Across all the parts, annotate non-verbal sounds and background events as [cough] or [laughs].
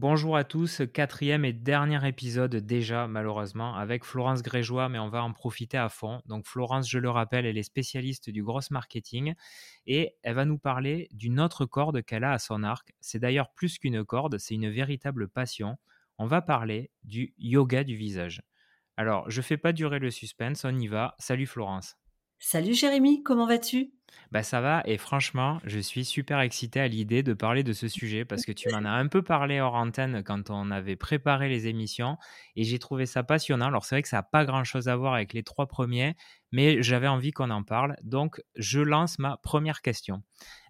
Bonjour à tous, quatrième et dernier épisode déjà malheureusement avec Florence Grégeois, mais on va en profiter à fond. Donc Florence, je le rappelle, elle est spécialiste du gross marketing et elle va nous parler d'une autre corde qu'elle a à son arc. C'est d'ailleurs plus qu'une corde, c'est une véritable passion. On va parler du yoga du visage. Alors, je fais pas durer le suspense, on y va. Salut Florence. Salut Jérémy, comment vas-tu? Bah ça va et franchement, je suis super excité à l'idée de parler de ce sujet parce que tu m'en as un peu parlé hors antenne quand on avait préparé les émissions et j'ai trouvé ça passionnant. Alors c'est vrai que ça n'a pas grand-chose à voir avec les trois premiers, mais j'avais envie qu'on en parle. Donc je lance ma première question.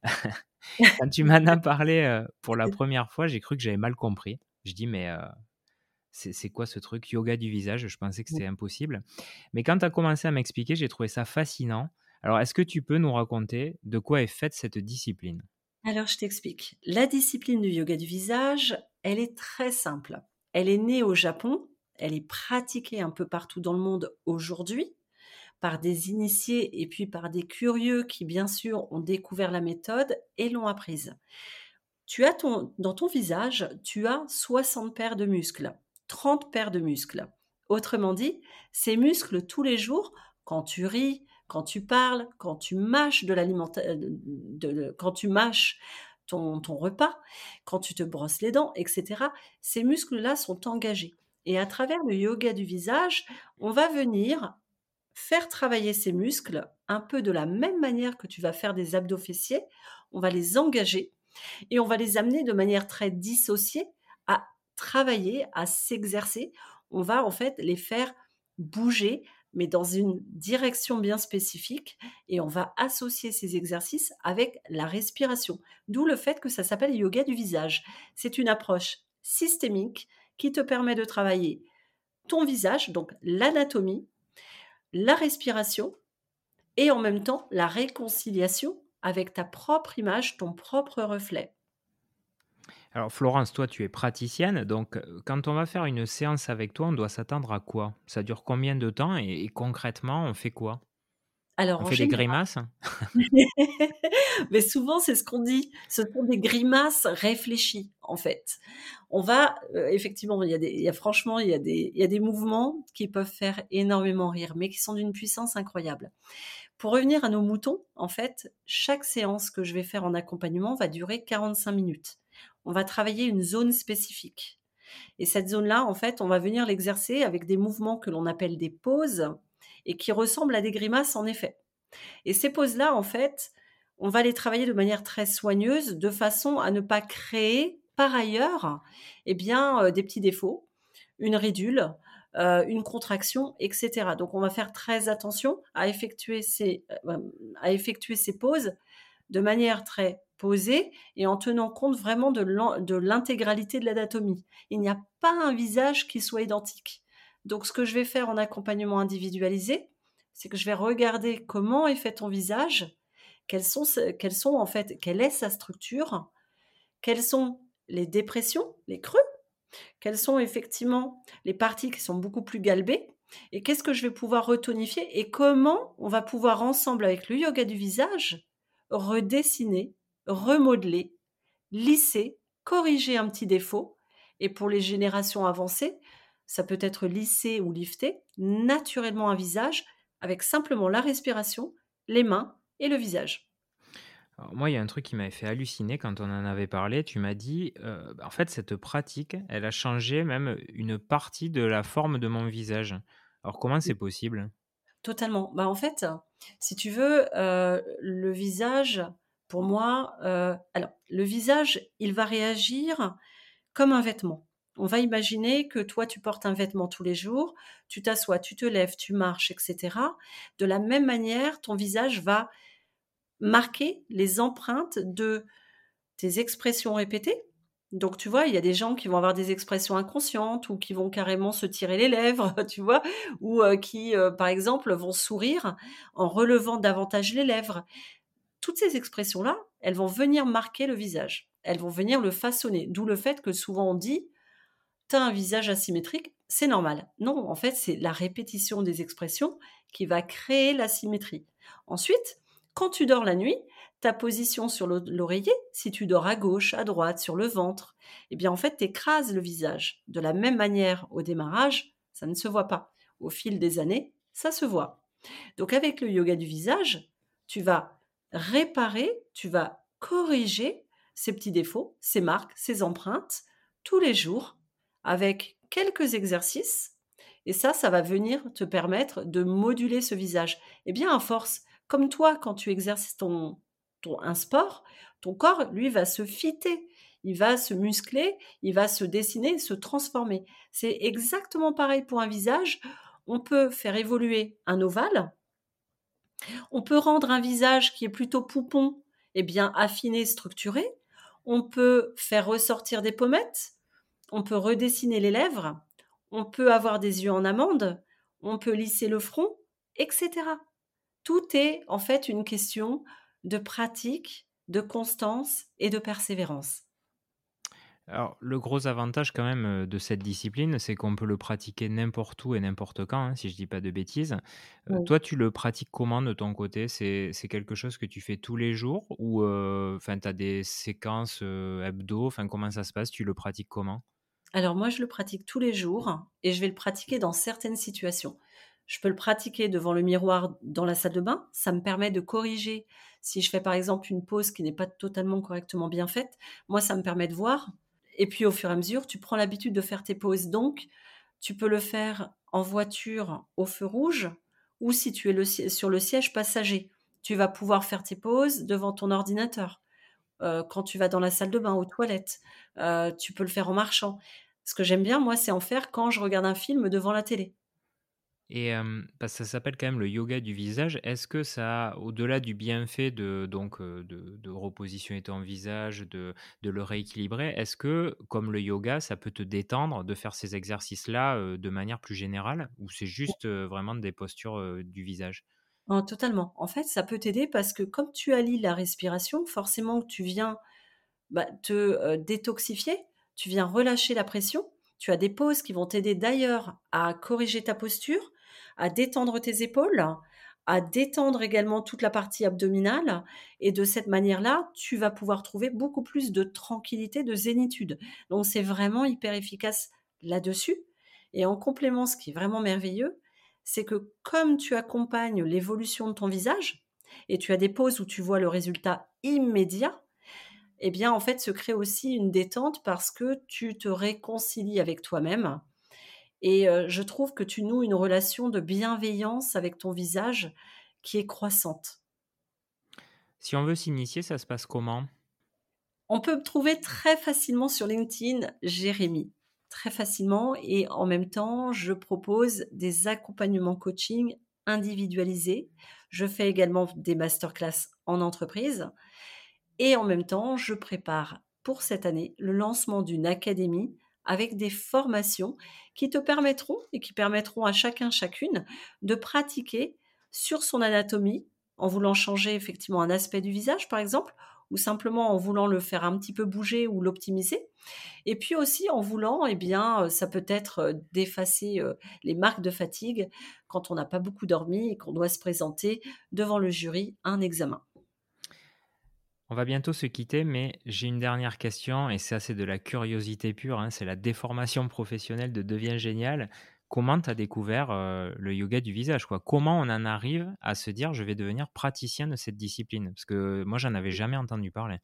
[laughs] quand tu m'en as parlé euh, pour la [laughs] première fois, j'ai cru que j'avais mal compris. Je dis mais... Euh, c'est quoi ce truc? Yoga du visage, je pensais que c'était impossible. Mais quand tu as commencé à m'expliquer, j'ai trouvé ça fascinant. Alors, est-ce que tu peux nous raconter de quoi est faite cette discipline? Alors, je t'explique. La discipline du yoga du visage, elle est très simple. Elle est née au Japon, elle est pratiquée un peu partout dans le monde aujourd'hui par des initiés et puis par des curieux qui, bien sûr, ont découvert la méthode et l'ont apprise. Tu as ton, dans ton visage, tu as 60 paires de muscles. 30 paires de muscles. Autrement dit, ces muscles tous les jours, quand tu ris, quand tu parles, quand tu mâches mâches ton, ton, repas, quand tu te brosses les dents, etc., ces muscles-là sont engagés. Et à travers le yoga du visage, on va venir faire travailler ces muscles un peu de la même manière que tu vas faire des abdos fessiers. On va les engager et on va les amener de manière très dissociée à travailler, à s'exercer. On va en fait les faire bouger, mais dans une direction bien spécifique, et on va associer ces exercices avec la respiration. D'où le fait que ça s'appelle yoga du visage. C'est une approche systémique qui te permet de travailler ton visage, donc l'anatomie, la respiration, et en même temps la réconciliation avec ta propre image, ton propre reflet. Alors Florence, toi tu es praticienne, donc quand on va faire une séance avec toi, on doit s'attendre à quoi? Ça dure combien de temps et, concrètement, on fait quoi? Alors, On fait des grimaces? [laughs] Mais souvent, c'est ce qu'on dit. Ce sont des grimaces réfléchies, en fait. On va, effectivement, il y, a des, il y a franchement, il y a, des, il y a des mouvements qui peuvent faire énormément rire, mais qui sont d'une puissance incroyable. Pour revenir à nos moutons, en fait, chaque séance que je vais faire en accompagnement va durer 45 minutes on va travailler une zone spécifique. Et cette zone-là, en fait, on va venir l'exercer avec des mouvements que l'on appelle des poses et qui ressemblent à des grimaces en effet. Et ces poses-là, en fait, on va les travailler de manière très soigneuse, de façon à ne pas créer par ailleurs eh bien, euh, des petits défauts, une ridule, euh, une contraction, etc. Donc on va faire très attention à effectuer ces, euh, à effectuer ces poses de manière très posée et en tenant compte vraiment de l'intégralité de l'anatomie. Il n'y a pas un visage qui soit identique. Donc ce que je vais faire en accompagnement individualisé, c'est que je vais regarder comment est fait ton visage, quelles sont, quelles sont en fait, quelle est sa structure, quelles sont les dépressions, les creux, quelles sont effectivement les parties qui sont beaucoup plus galbées, et qu'est-ce que je vais pouvoir retonifier, et comment on va pouvoir ensemble avec le yoga du visage redessiner, remodeler, lisser, corriger un petit défaut. Et pour les générations avancées, ça peut être lissé ou lifté naturellement un visage avec simplement la respiration, les mains et le visage. moi, il y a un truc qui m'avait fait halluciner quand on en avait parlé. Tu m'as dit, euh, en fait, cette pratique, elle a changé même une partie de la forme de mon visage. Alors, comment c'est possible? Totalement. Bah, en fait, si tu veux, euh, le visage, pour moi, euh, le visage, il va réagir comme un vêtement. On va imaginer que toi, tu portes un vêtement tous les jours, tu t'assois, tu te lèves, tu marches, etc. De la même manière, ton visage va marquer les empreintes de tes expressions répétées, donc, tu vois, il y a des gens qui vont avoir des expressions inconscientes ou qui vont carrément se tirer les lèvres, [laughs] tu vois, ou euh, qui, euh, par exemple, vont sourire en relevant davantage les lèvres. Toutes ces expressions-là, elles vont venir marquer le visage. Elles vont venir le façonner. D'où le fait que souvent on dit tu as un visage asymétrique, c'est normal. Non, en fait, c'est la répétition des expressions qui va créer la symétrie. Ensuite, quand tu dors la nuit, ta position sur l'oreiller, si tu dors à gauche, à droite, sur le ventre, eh bien en fait, tu écrases le visage. De la même manière, au démarrage, ça ne se voit pas. Au fil des années, ça se voit. Donc avec le yoga du visage, tu vas réparer, tu vas corriger ces petits défauts, ces marques, ces empreintes, tous les jours, avec quelques exercices. Et ça, ça va venir te permettre de moduler ce visage. Eh bien, à force, comme toi, quand tu exerces ton, un sport, ton corps, lui, va se fitter, il va se muscler, il va se dessiner, se transformer. C'est exactement pareil pour un visage. On peut faire évoluer un ovale. On peut rendre un visage qui est plutôt poupon, et eh bien affiné, structuré. On peut faire ressortir des pommettes. On peut redessiner les lèvres. On peut avoir des yeux en amande. On peut lisser le front, etc. Tout est en fait une question de pratique, de constance et de persévérance. Alors, le gros avantage quand même de cette discipline, c'est qu'on peut le pratiquer n'importe où et n'importe quand, hein, si je dis pas de bêtises. toi, tu le pratiques comment de ton côté? C'est quelque chose que tu fais tous les jours ou enfin, tu as des séquences, hebdo? Enfin, comment ça se passe? Tu le pratiques comment? Alors moi, je le pratique tous les jours et je vais le pratiquer dans certaines situations. Je peux le pratiquer devant le miroir dans la salle de bain. Ça me permet de corriger si je fais par exemple une pause qui n'est pas totalement correctement bien faite. Moi, ça me permet de voir. Et puis au fur et à mesure, tu prends l'habitude de faire tes pauses. Donc, tu peux le faire en voiture au feu rouge ou si tu es sur le siège passager. Tu vas pouvoir faire tes pauses devant ton ordinateur. Euh, quand tu vas dans la salle de bain, aux toilettes, euh, tu peux le faire en marchant. Ce que j'aime bien, moi, c'est en faire quand je regarde un film devant la télé. Et parce que ça s'appelle quand même le yoga du visage. Est-ce que ça, au-delà du bienfait de, donc, de, de repositionner ton visage, de, de le rééquilibrer, est-ce que, comme le yoga, ça peut te détendre de faire ces exercices-là de manière plus générale? Ou c'est juste vraiment des postures du visage? Oh, Totalement. En fait, ça peut t'aider parce que comme tu allies la respiration, forcément, tu viens bah, te détoxifier, tu viens relâcher la pression. Tu as des pauses qui vont t'aider d'ailleurs à corriger ta posture, à détendre tes épaules, à détendre également toute la partie abdominale. Et de cette manière-là, tu vas pouvoir trouver beaucoup plus de tranquillité, de zénitude. Donc c'est vraiment hyper efficace là-dessus. Et en complément, ce qui est vraiment merveilleux, c'est que comme tu accompagnes l'évolution de ton visage, et tu as des pauses où tu vois le résultat immédiat, eh bien en fait se crée aussi une détente parce que tu te réconcilies avec toi-même et je trouve que tu noues une relation de bienveillance avec ton visage qui est croissante. Si on veut s'initier, ça se passe comment? On peut me trouver très facilement sur LinkedIn Jérémy, très facilement, et en même temps, je propose des accompagnements coaching individualisés. Je fais également des masterclass en entreprise, et en même temps, je prépare pour cette année le lancement d'une académie avec des formations qui te permettront et qui permettront à chacun, chacune de pratiquer sur son anatomie en voulant changer effectivement un aspect du visage par exemple ou simplement en voulant le faire un petit peu bouger ou l'optimiser. Et puis aussi en voulant, eh bien, ça peut être d'effacer euh, les marques de fatigue quand on n'a pas beaucoup dormi et qu'on doit se présenter devant le jury un examen. On va bientôt se quitter, mais j'ai une dernière question, et ça c'est de la curiosité pure, hein, c'est la déformation professionnelle de Devient Génial. Comment tu as découvert euh, le yoga du visage Comment on en arrive à se dire je vais devenir praticien de cette discipline? Parce que moi j'en avais jamais entendu parler.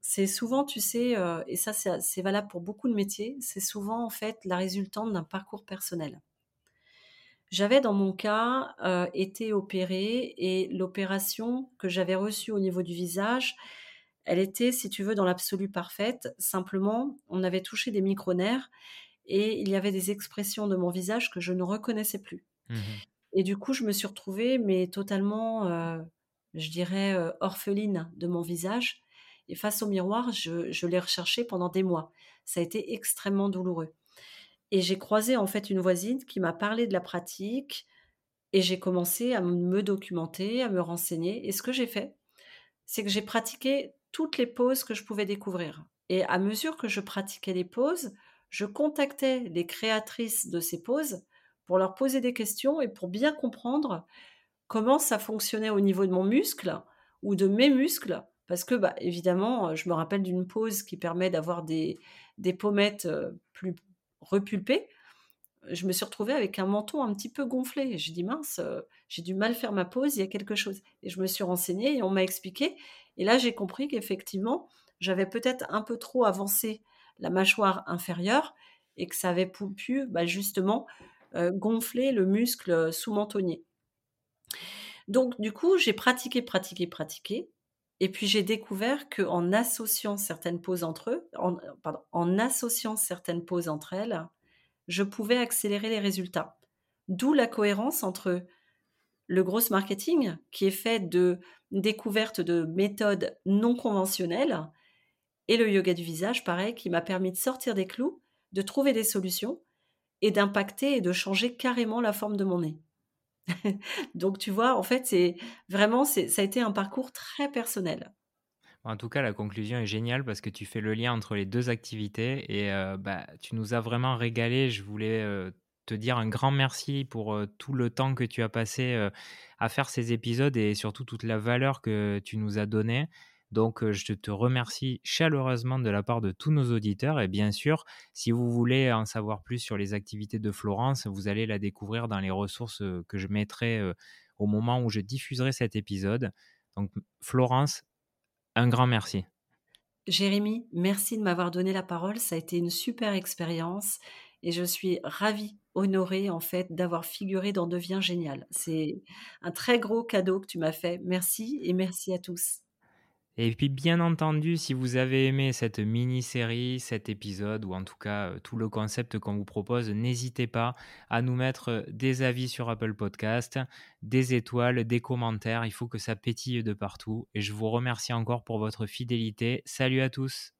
C'est souvent, tu sais, euh, et ça c'est valable pour beaucoup de métiers, c'est souvent en fait la résultante d'un parcours personnel. J'avais dans mon cas euh, été opérée et l'opération que j'avais reçue au niveau du visage, elle était, si tu veux, dans l'absolu parfaite. Simplement, on avait touché des micronerfs et il y avait des expressions de mon visage que je ne reconnaissais plus. Mmh et du coup, je me suis retrouvée, mais totalement, euh, je dirais, euh, orpheline de mon visage. Et face au miroir, je, je l'ai recherché pendant des mois. Ça a été extrêmement douloureux. Et j'ai croisé en fait une voisine qui m'a parlé de la pratique et j'ai commencé à me documenter, à me renseigner. Et ce que j'ai fait, c'est que j'ai pratiqué toutes les poses que je pouvais découvrir. Et à mesure que je pratiquais les poses, je contactais les créatrices de ces poses pour leur poser des questions et pour bien comprendre comment ça fonctionnait au niveau de mon muscle, ou de mes muscles, parce que, bah, évidemment, je me rappelle d'une pose qui permet d'avoir des des pommettes, plus repulpées. Je me suis retrouvée avec un menton un petit peu gonflé. J'ai dit: «Mince, j'ai du mal faire ma pose, il y a quelque chose» et je me suis renseignée et on m'a expliqué et là, j'ai compris qu'effectivement, j'avais peut-être un peu trop avancé la mâchoire inférieure et que ça avait pu, bah, justement, gonfler le muscle sous-mentonnier. Donc du coup, j'ai pratiqué, pratiqué, pratiqué et puis j'ai découvert qu'en associant certaines poses entre eux, en, pardon, en associant certaines poses entre elles, je pouvais accélérer les résultats. D'où la cohérence entre le gros marketing, qui est fait de découverte de méthodes non conventionnelles, et le yoga du visage, pareil, qui m'a permis de sortir des clous, de trouver des solutions et d'impacter et de changer carrément la forme de mon nez. [laughs] Donc tu vois, en fait, c'est vraiment, ça a été un parcours très personnel. En tout cas, la conclusion est géniale parce que tu fais le lien entre les deux activités et bah, tu nous as vraiment régalé. Je voulais te dire un grand merci pour tout le temps que tu as passé à faire ces épisodes et surtout toute la valeur que tu nous as donnée. Donc, je te remercie chaleureusement de la part de tous nos auditeurs. Et bien sûr, si vous voulez en savoir plus sur les activités de Florence, vous allez la découvrir dans les ressources que je mettrai au moment où je diffuserai cet épisode. Donc, Florence, un grand merci. Jérémy, merci de m'avoir donné la parole. Ça a été une super expérience et je suis ravie, honorée en fait d'avoir figuré dans Devient Génial. C'est un très gros cadeau que tu m'as fait. Merci et merci à tous. Et puis bien entendu, si vous avez aimé cette mini-série, cet épisode, ou en tout cas euh, tout le concept qu'on vous propose, n'hésitez pas à nous mettre euh, des avis sur Apple Podcast, des étoiles, des commentaires. Il faut que ça pétille de partout. Et je vous remercie encore pour votre fidélité. Salut à tous